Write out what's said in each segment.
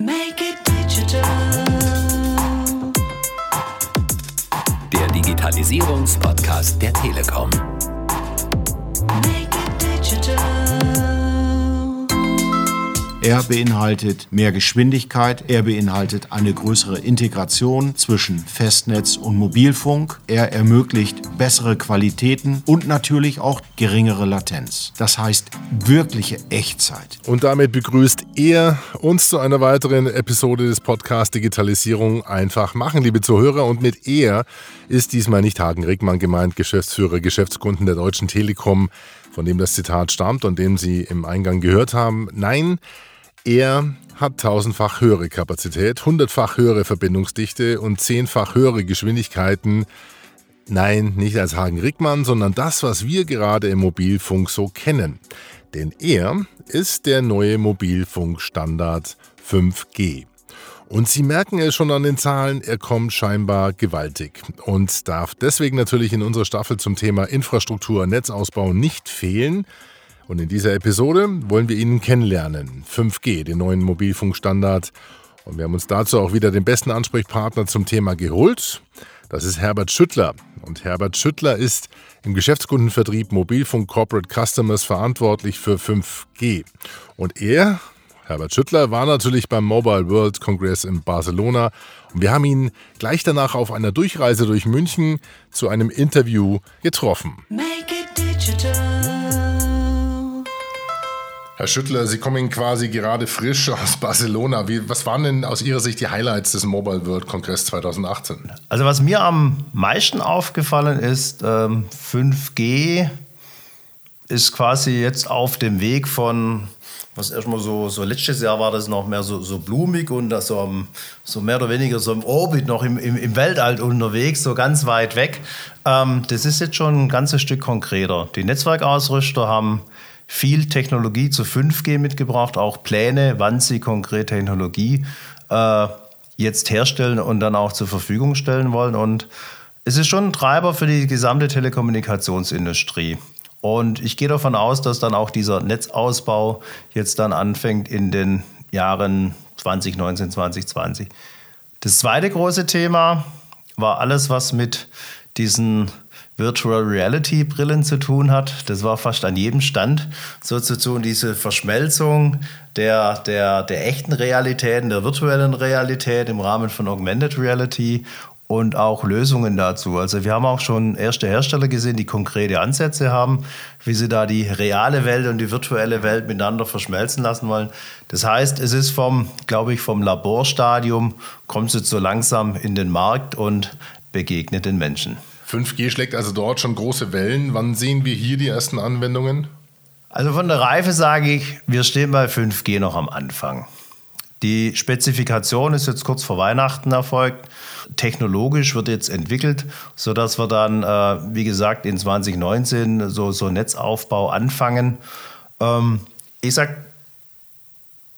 Make it digital. Der Digitalisierungspodcast der Telekom. Make Er beinhaltet mehr Geschwindigkeit, er beinhaltet eine größere Integration zwischen Festnetz und Mobilfunk, er ermöglicht bessere Qualitäten und natürlich auch geringere Latenz. Das heißt wirkliche Echtzeit. Und damit begrüßt er uns zu einer weiteren Episode des Podcasts Digitalisierung einfach machen, liebe Zuhörer. Und mit er ist diesmal nicht Hagen Rickmann gemeint, Geschäftsführer, Geschäftskunden der Deutschen Telekom, von dem das Zitat stammt und dem Sie im Eingang gehört haben. Nein, er hat tausendfach höhere Kapazität, hundertfach höhere Verbindungsdichte und zehnfach höhere Geschwindigkeiten. Nein, nicht als Hagen Rickmann, sondern das, was wir gerade im Mobilfunk so kennen. Denn er ist der neue Mobilfunkstandard 5G. Und Sie merken es schon an den Zahlen, er kommt scheinbar gewaltig und darf deswegen natürlich in unserer Staffel zum Thema Infrastruktur Netzausbau nicht fehlen. Und in dieser Episode wollen wir Ihnen kennenlernen. 5G, den neuen Mobilfunkstandard. Und wir haben uns dazu auch wieder den besten Ansprechpartner zum Thema geholt. Das ist Herbert Schüttler. Und Herbert Schüttler ist im Geschäftskundenvertrieb Mobilfunk Corporate Customers verantwortlich für 5G. Und er, Herbert Schüttler, war natürlich beim Mobile World Congress in Barcelona. Und wir haben ihn gleich danach auf einer Durchreise durch München zu einem Interview getroffen. Make it digital. Herr Schüttler, Sie kommen quasi gerade frisch aus Barcelona. Wie, was waren denn aus Ihrer Sicht die Highlights des Mobile World Congress 2018? Also was mir am meisten aufgefallen ist, ähm, 5G ist quasi jetzt auf dem Weg von, was erstmal so, so letztes Jahr war das noch mehr so, so blumig und so, so mehr oder weniger so im Orbit, noch im, im, im Weltall unterwegs, so ganz weit weg. Ähm, das ist jetzt schon ein ganzes Stück konkreter. Die Netzwerkausrüster haben viel Technologie zu 5G mitgebracht, auch Pläne, wann sie konkret Technologie äh, jetzt herstellen und dann auch zur Verfügung stellen wollen. Und es ist schon ein Treiber für die gesamte Telekommunikationsindustrie. Und ich gehe davon aus, dass dann auch dieser Netzausbau jetzt dann anfängt in den Jahren 2019, 2020. Das zweite große Thema war alles, was mit diesen Virtual Reality Brillen zu tun hat. Das war fast an jedem Stand sozusagen diese Verschmelzung der, der, der echten Realitäten, der virtuellen Realität im Rahmen von Augmented Reality und auch Lösungen dazu. Also wir haben auch schon erste Hersteller gesehen, die konkrete Ansätze haben, wie sie da die reale Welt und die virtuelle Welt miteinander verschmelzen lassen wollen. Das heißt, es ist vom, glaube ich, vom Laborstadium, kommt es jetzt so langsam in den Markt und begegnet den Menschen. 5G schlägt also dort schon große Wellen. Wann sehen wir hier die ersten Anwendungen? Also von der Reife sage ich, wir stehen bei 5G noch am Anfang. Die Spezifikation ist jetzt kurz vor Weihnachten erfolgt. Technologisch wird jetzt entwickelt, sodass wir dann, äh, wie gesagt, in 2019 so, so Netzaufbau anfangen. Ähm, ich sage,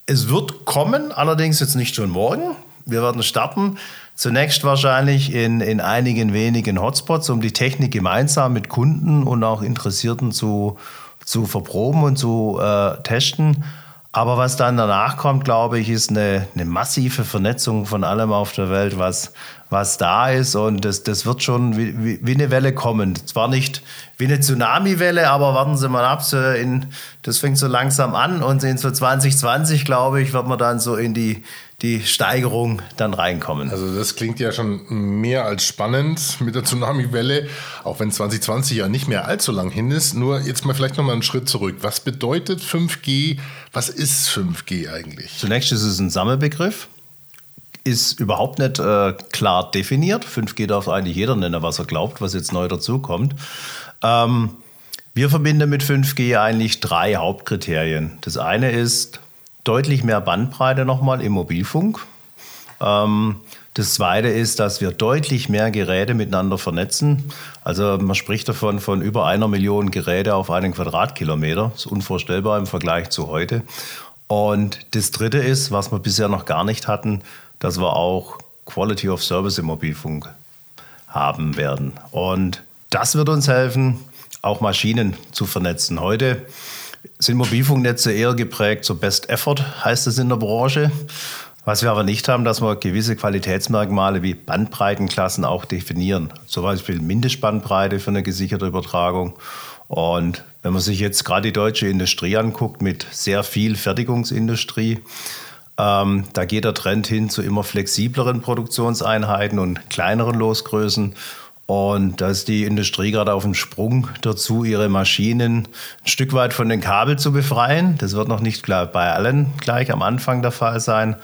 es wird kommen, allerdings jetzt nicht schon morgen. Wir werden starten. Zunächst wahrscheinlich in, in einigen wenigen Hotspots, um die Technik gemeinsam mit Kunden und auch Interessierten zu, zu verproben und zu äh, testen. Aber was dann danach kommt, glaube ich, ist eine, eine massive Vernetzung von allem auf der Welt, was, was da ist. Und das, das wird schon wie, wie, eine Welle kommen. Zwar nicht wie eine Tsunami-Welle, aber warten Sie mal ab. So in, das fängt so langsam an. Und in so 2020, glaube ich, wird man dann so in die, die Steigerung dann reinkommen. Also das klingt ja schon mehr als spannend mit der Tsunami-Welle, auch wenn 2020 ja nicht mehr allzu lang hin ist. Nur jetzt mal vielleicht nochmal einen Schritt zurück. Was bedeutet 5G? Was ist 5G eigentlich? Zunächst ist es ein Sammelbegriff, ist überhaupt nicht äh, klar definiert. 5G darf eigentlich jeder nennen, was er glaubt, was jetzt neu dazukommt. Ähm, wir verbinden mit 5G eigentlich drei Hauptkriterien. Das eine ist deutlich mehr Bandbreite nochmal im Mobilfunk. Ähm, das zweite ist, dass wir deutlich mehr Geräte miteinander vernetzen. Also man spricht davon von über einer Million Geräte auf einen Quadratkilometer. Das ist unvorstellbar im Vergleich zu heute. Und das dritte ist, was wir bisher noch gar nicht hatten, dass wir auch Quality of Service im Mobilfunk haben werden. Und das wird uns helfen, auch Maschinen zu vernetzen. Heute sind Mobilfunknetze eher geprägt, so Best Effort heißt es in der Branche. Was wir aber nicht haben, dass wir gewisse Qualitätsmerkmale wie Bandbreitenklassen auch definieren. Zum Beispiel Mindestbandbreite für eine gesicherte Übertragung. Und wenn man sich jetzt gerade die deutsche Industrie anguckt mit sehr viel Fertigungsindustrie, ähm, da geht der Trend hin zu immer flexibleren Produktionseinheiten und kleineren Losgrößen. Und da ist die Industrie gerade auf dem Sprung dazu, ihre Maschinen ein Stück weit von den Kabel zu befreien. Das wird noch nicht klar bei allen gleich am Anfang der Fall sein.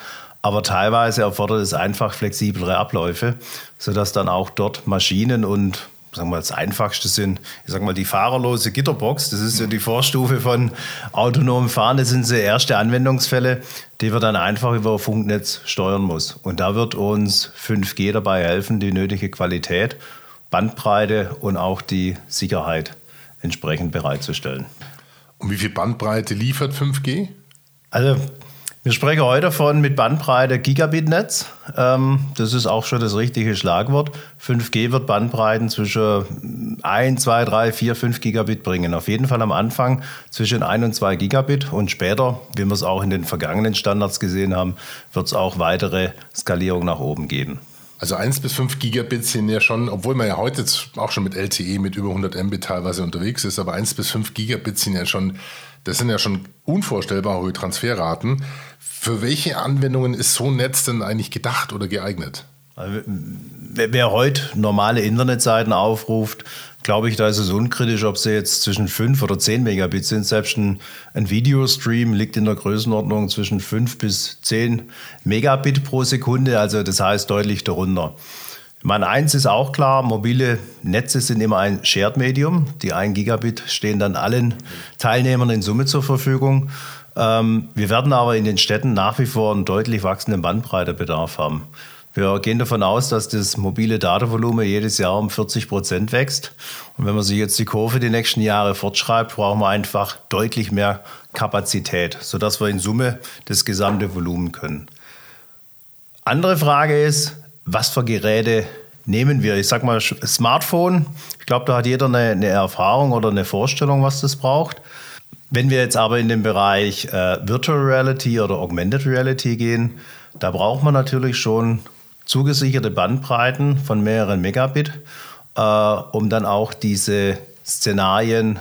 Aber teilweise erfordert es einfach flexiblere Abläufe, sodass dann auch dort Maschinen und sagen wir, das Einfachste sind, ich sag mal, die fahrerlose Gitterbox. Das ist ja die Vorstufe von autonomem Fahren. Das sind so erste Anwendungsfälle, die wir dann einfach über Funknetz steuern muss. Und da wird uns 5G dabei helfen, die nötige Qualität, Bandbreite und auch die Sicherheit entsprechend bereitzustellen. Und wie viel Bandbreite liefert 5G? Also wir sprechen heute von mit Bandbreite Gigabit-Netz. Ähm, das ist auch schon das richtige Schlagwort. 5G wird Bandbreiten zwischen 1, 2, 3, 4, 5 Gigabit bringen. Auf jeden Fall am Anfang zwischen 1 und 2 Gigabit und später, wie wir es auch in den vergangenen Standards gesehen haben, wird es auch weitere Skalierung nach oben geben. Also 1 bis 5 Gigabit sind ja schon, obwohl man ja heute auch schon mit LTE mit über 100 Mbit teilweise unterwegs ist, aber 1 bis 5 Gigabit sind ja schon, das sind ja schon unvorstellbar hohe Transferraten. Für welche Anwendungen ist so ein Netz denn eigentlich gedacht oder geeignet? Also, wer, wer heute normale Internetseiten aufruft, glaube ich, da ist es unkritisch, ob sie jetzt zwischen 5 oder 10 Megabit sind. Selbst ein, ein Videostream liegt in der Größenordnung zwischen 5 bis 10 Megabit pro Sekunde, also das heißt deutlich darunter. Meine, eins ist auch klar, mobile Netze sind immer ein Shared Medium. Die 1 Gigabit stehen dann allen Teilnehmern in Summe zur Verfügung. Ähm, wir werden aber in den Städten nach wie vor einen deutlich wachsenden Bandbreitebedarf haben. Wir gehen davon aus, dass das mobile Datenvolumen jedes Jahr um 40 Prozent wächst. Und wenn man sich jetzt die Kurve die nächsten Jahre fortschreibt, brauchen wir einfach deutlich mehr Kapazität, sodass wir in Summe das gesamte Volumen können. Andere Frage ist, was für Geräte nehmen wir? Ich sag mal, Smartphone. Ich glaube, da hat jeder eine, eine Erfahrung oder eine Vorstellung, was das braucht. Wenn wir jetzt aber in den Bereich äh, Virtual Reality oder Augmented Reality gehen, da braucht man natürlich schon zugesicherte Bandbreiten von mehreren Megabit, äh, um dann auch diese Szenarien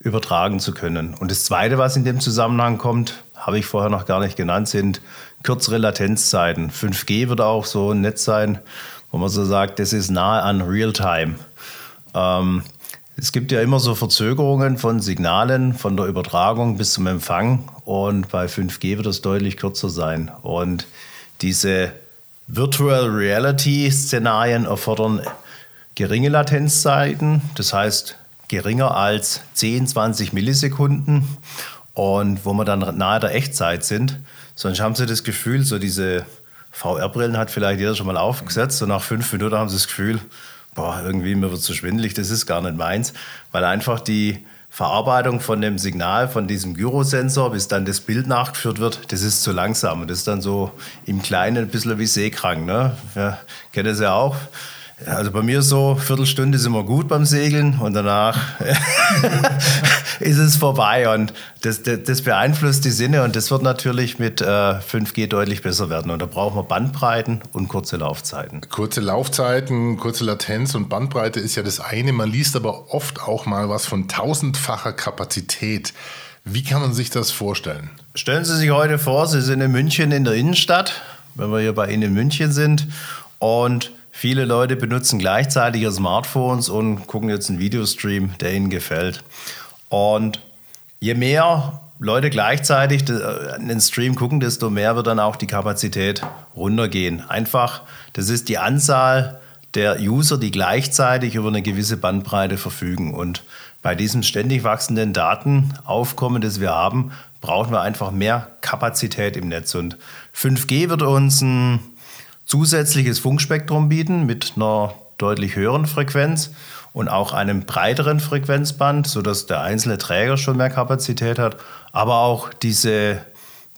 übertragen zu können. Und das Zweite, was in dem Zusammenhang kommt, habe ich vorher noch gar nicht genannt, sind kürzere Latenzzeiten. 5G wird auch so ein Netz sein, wo man so sagt, das ist nahe an Realtime. Ähm, es gibt ja immer so Verzögerungen von Signalen, von der Übertragung bis zum Empfang. Und bei 5G wird es deutlich kürzer sein. Und diese Virtual Reality-Szenarien erfordern geringe Latenzzeiten, das heißt geringer als 10, 20 Millisekunden. Und wo wir dann nahe der Echtzeit sind. Sonst haben Sie das Gefühl, so diese VR-Brillen hat vielleicht jeder schon mal aufgesetzt. Und nach fünf Minuten haben Sie das Gefühl, boah, irgendwie mir wird es zu schwindelig, das ist gar nicht meins, weil einfach die Verarbeitung von dem Signal, von diesem Gyrosensor, bis dann das Bild nachgeführt wird, das ist zu langsam. Und das ist dann so im Kleinen ein bisschen wie seekrank. Ne? Ja, kennt das ja auch. Also bei mir so, Viertelstunde ist immer gut beim Segeln und danach ist es vorbei. Und das, das, das, beeinflusst die Sinne und das wird natürlich mit äh, 5G deutlich besser werden. Und da brauchen wir Bandbreiten und kurze Laufzeiten. Kurze Laufzeiten, kurze Latenz und Bandbreite ist ja das eine. Man liest aber oft auch mal was von tausendfacher Kapazität. Wie kann man sich das vorstellen? Stellen Sie sich heute vor, Sie sind in München in der Innenstadt, wenn wir hier bei Ihnen in München sind und Viele Leute benutzen gleichzeitig ihre Smartphones und gucken jetzt einen Videostream, der ihnen gefällt. Und je mehr Leute gleichzeitig einen Stream gucken, desto mehr wird dann auch die Kapazität runtergehen. Einfach, das ist die Anzahl der User, die gleichzeitig über eine gewisse Bandbreite verfügen. Und bei diesem ständig wachsenden Datenaufkommen, das wir haben, brauchen wir einfach mehr Kapazität im Netz. Und 5G wird uns ein zusätzliches Funkspektrum bieten mit einer deutlich höheren Frequenz und auch einem breiteren Frequenzband, sodass der einzelne Träger schon mehr Kapazität hat, aber auch diese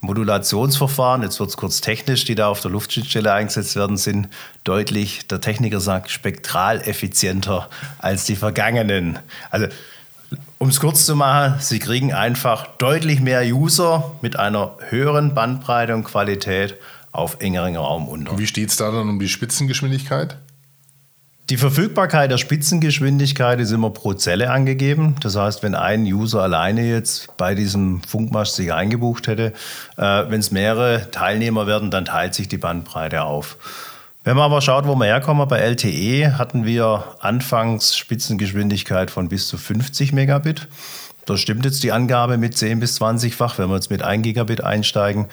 Modulationsverfahren, jetzt wird es kurz technisch, die da auf der Luftschnittstelle eingesetzt werden, sind deutlich, der Techniker sagt, spektral effizienter als die vergangenen. Also, um es kurz zu machen, Sie kriegen einfach deutlich mehr User mit einer höheren Bandbreite und Qualität auf engeren Raum unter. Wie steht es da dann um die Spitzengeschwindigkeit? Die Verfügbarkeit der Spitzengeschwindigkeit ist immer pro Zelle angegeben. Das heißt, wenn ein User alleine jetzt bei diesem Funkmast sich eingebucht hätte, äh, wenn es mehrere Teilnehmer werden, dann teilt sich die Bandbreite auf. Wenn man aber schaut, wo wir herkommen, bei LTE hatten wir anfangs Spitzengeschwindigkeit von bis zu 50 Megabit. Da stimmt jetzt die Angabe mit 10 bis 20-fach, wenn wir jetzt mit 1 Gigabit einsteigen.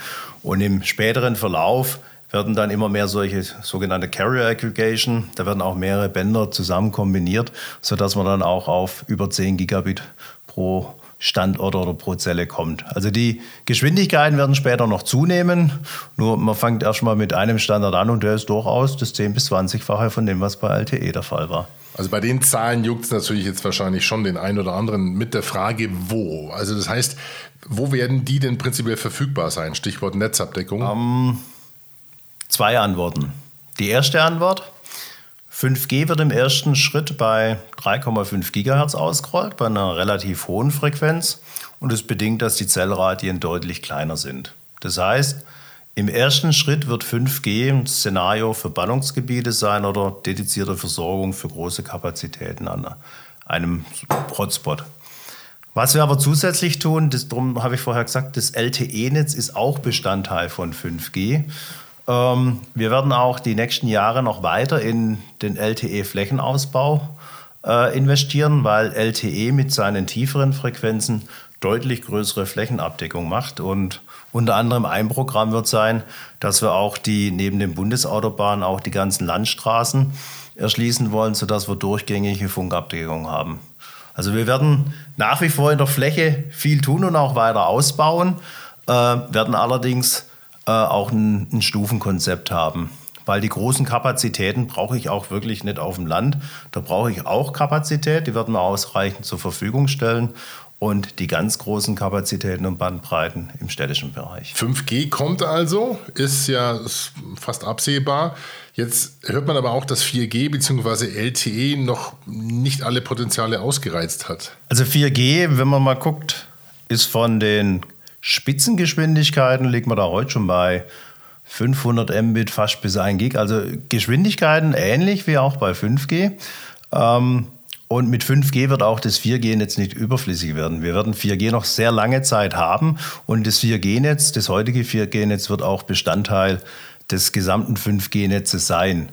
Und im späteren Verlauf werden dann immer mehr solche sogenannte Carrier Aggregation, da werden auch mehrere Bänder zusammen kombiniert, sodass man dann auch auf über 10 Gigabit pro Standort oder pro Zelle kommt. Also die Geschwindigkeiten werden später noch zunehmen. Nur man fängt erstmal mit einem Standard an und der ist durchaus das 10 bis 20-fache von dem, was bei LTE der Fall war. Also bei den Zahlen juckt es natürlich jetzt wahrscheinlich schon den einen oder anderen mit der Frage, wo. Also das heißt, wo werden die denn prinzipiell verfügbar sein? Stichwort Netzabdeckung. Um, zwei Antworten. Die erste Antwort, 5G wird im ersten Schritt bei 3,5 Gigahertz ausgerollt, bei einer relativ hohen Frequenz. Und es bedingt, dass die Zellradien deutlich kleiner sind. Das heißt, im ersten Schritt wird 5G ein Szenario für Ballungsgebiete sein oder dedizierte Versorgung für große Kapazitäten an einem Hotspot. Was wir aber zusätzlich tun, das, darum habe ich vorher gesagt, das LTE-Netz ist auch Bestandteil von 5G. Ähm, wir werden auch die nächsten Jahre noch weiter in den LTE-Flächenausbau äh, investieren, weil LTE mit seinen tieferen Frequenzen deutlich größere Flächenabdeckung macht. Und unter anderem ein Programm wird sein, dass wir auch die neben den Bundesautobahnen auch die ganzen Landstraßen erschließen wollen, sodass wir durchgängige Funkabdeckung haben. Also wir werden nach wie vor in der Fläche viel tun und auch weiter ausbauen, äh, werden allerdings äh, auch ein, ein Stufenkonzept haben. Weil die großen Kapazitäten brauche ich auch wirklich nicht auf dem Land. Da brauche ich auch Kapazität, die werden wir ausreichend zur Verfügung stellen und die ganz großen Kapazitäten und Bandbreiten im städtischen Bereich. 5G kommt also, ist ja fast absehbar. Jetzt hört man aber auch, dass 4G bzw. LTE noch nicht alle Potenziale ausgereizt hat. Also 4G, wenn man mal guckt, ist von den Spitzengeschwindigkeiten, liegt man da heute schon bei 500 Mbit, fast bis 1 Gig. Also Geschwindigkeiten ähnlich wie auch bei 5G. Ähm, und mit 5G wird auch das 4G-Netz nicht überflüssig werden. Wir werden 4G noch sehr lange Zeit haben und das 4G-Netz, das heutige 4G-Netz wird auch Bestandteil des gesamten 5G-Netzes sein.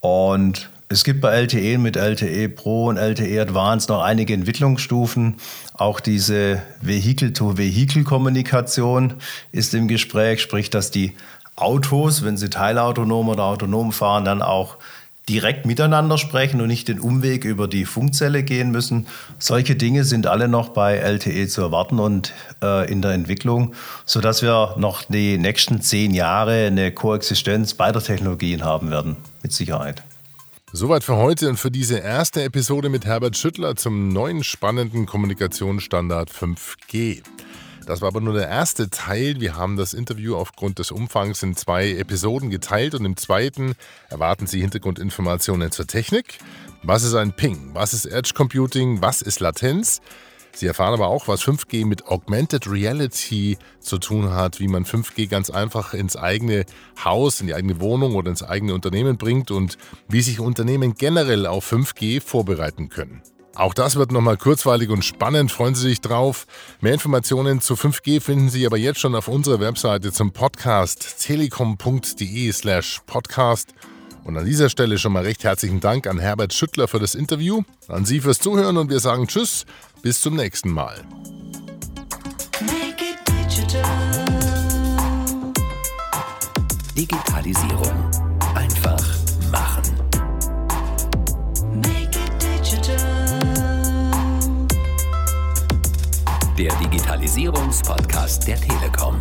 Und es gibt bei LTE mit LTE Pro und LTE Advanced noch einige Entwicklungsstufen. Auch diese Vehicle-to-Vehicle-Kommunikation ist im Gespräch, sprich, dass die Autos, wenn sie teilautonom oder autonom fahren, dann auch direkt miteinander sprechen und nicht den Umweg über die Funkzelle gehen müssen. Solche Dinge sind alle noch bei LTE zu erwarten und äh, in der Entwicklung, sodass wir noch die nächsten zehn Jahre eine Koexistenz beider Technologien haben werden, mit Sicherheit. Soweit für heute und für diese erste Episode mit Herbert Schüttler zum neuen spannenden Kommunikationsstandard 5G. Das war aber nur der erste Teil. Wir haben das Interview aufgrund des Umfangs in zwei Episoden geteilt und im zweiten erwarten Sie Hintergrundinformationen zur Technik. Was ist ein Ping? Was ist Edge Computing? Was ist Latenz? Sie erfahren aber auch, was 5G mit Augmented Reality zu tun hat, wie man 5G ganz einfach ins eigene Haus, in die eigene Wohnung oder ins eigene Unternehmen bringt und wie sich Unternehmen generell auf 5G vorbereiten können. Auch das wird nochmal kurzweilig und spannend, freuen Sie sich drauf. Mehr Informationen zu 5G finden Sie aber jetzt schon auf unserer Webseite zum Podcast telekom.de slash podcast. Und an dieser Stelle schon mal recht herzlichen Dank an Herbert Schüttler für das Interview, an Sie fürs Zuhören und wir sagen Tschüss, bis zum nächsten Mal. Make it digital. Digitalisierung. Einfach machen. Make it digital. Der Digitalisierungspodcast der Telekom.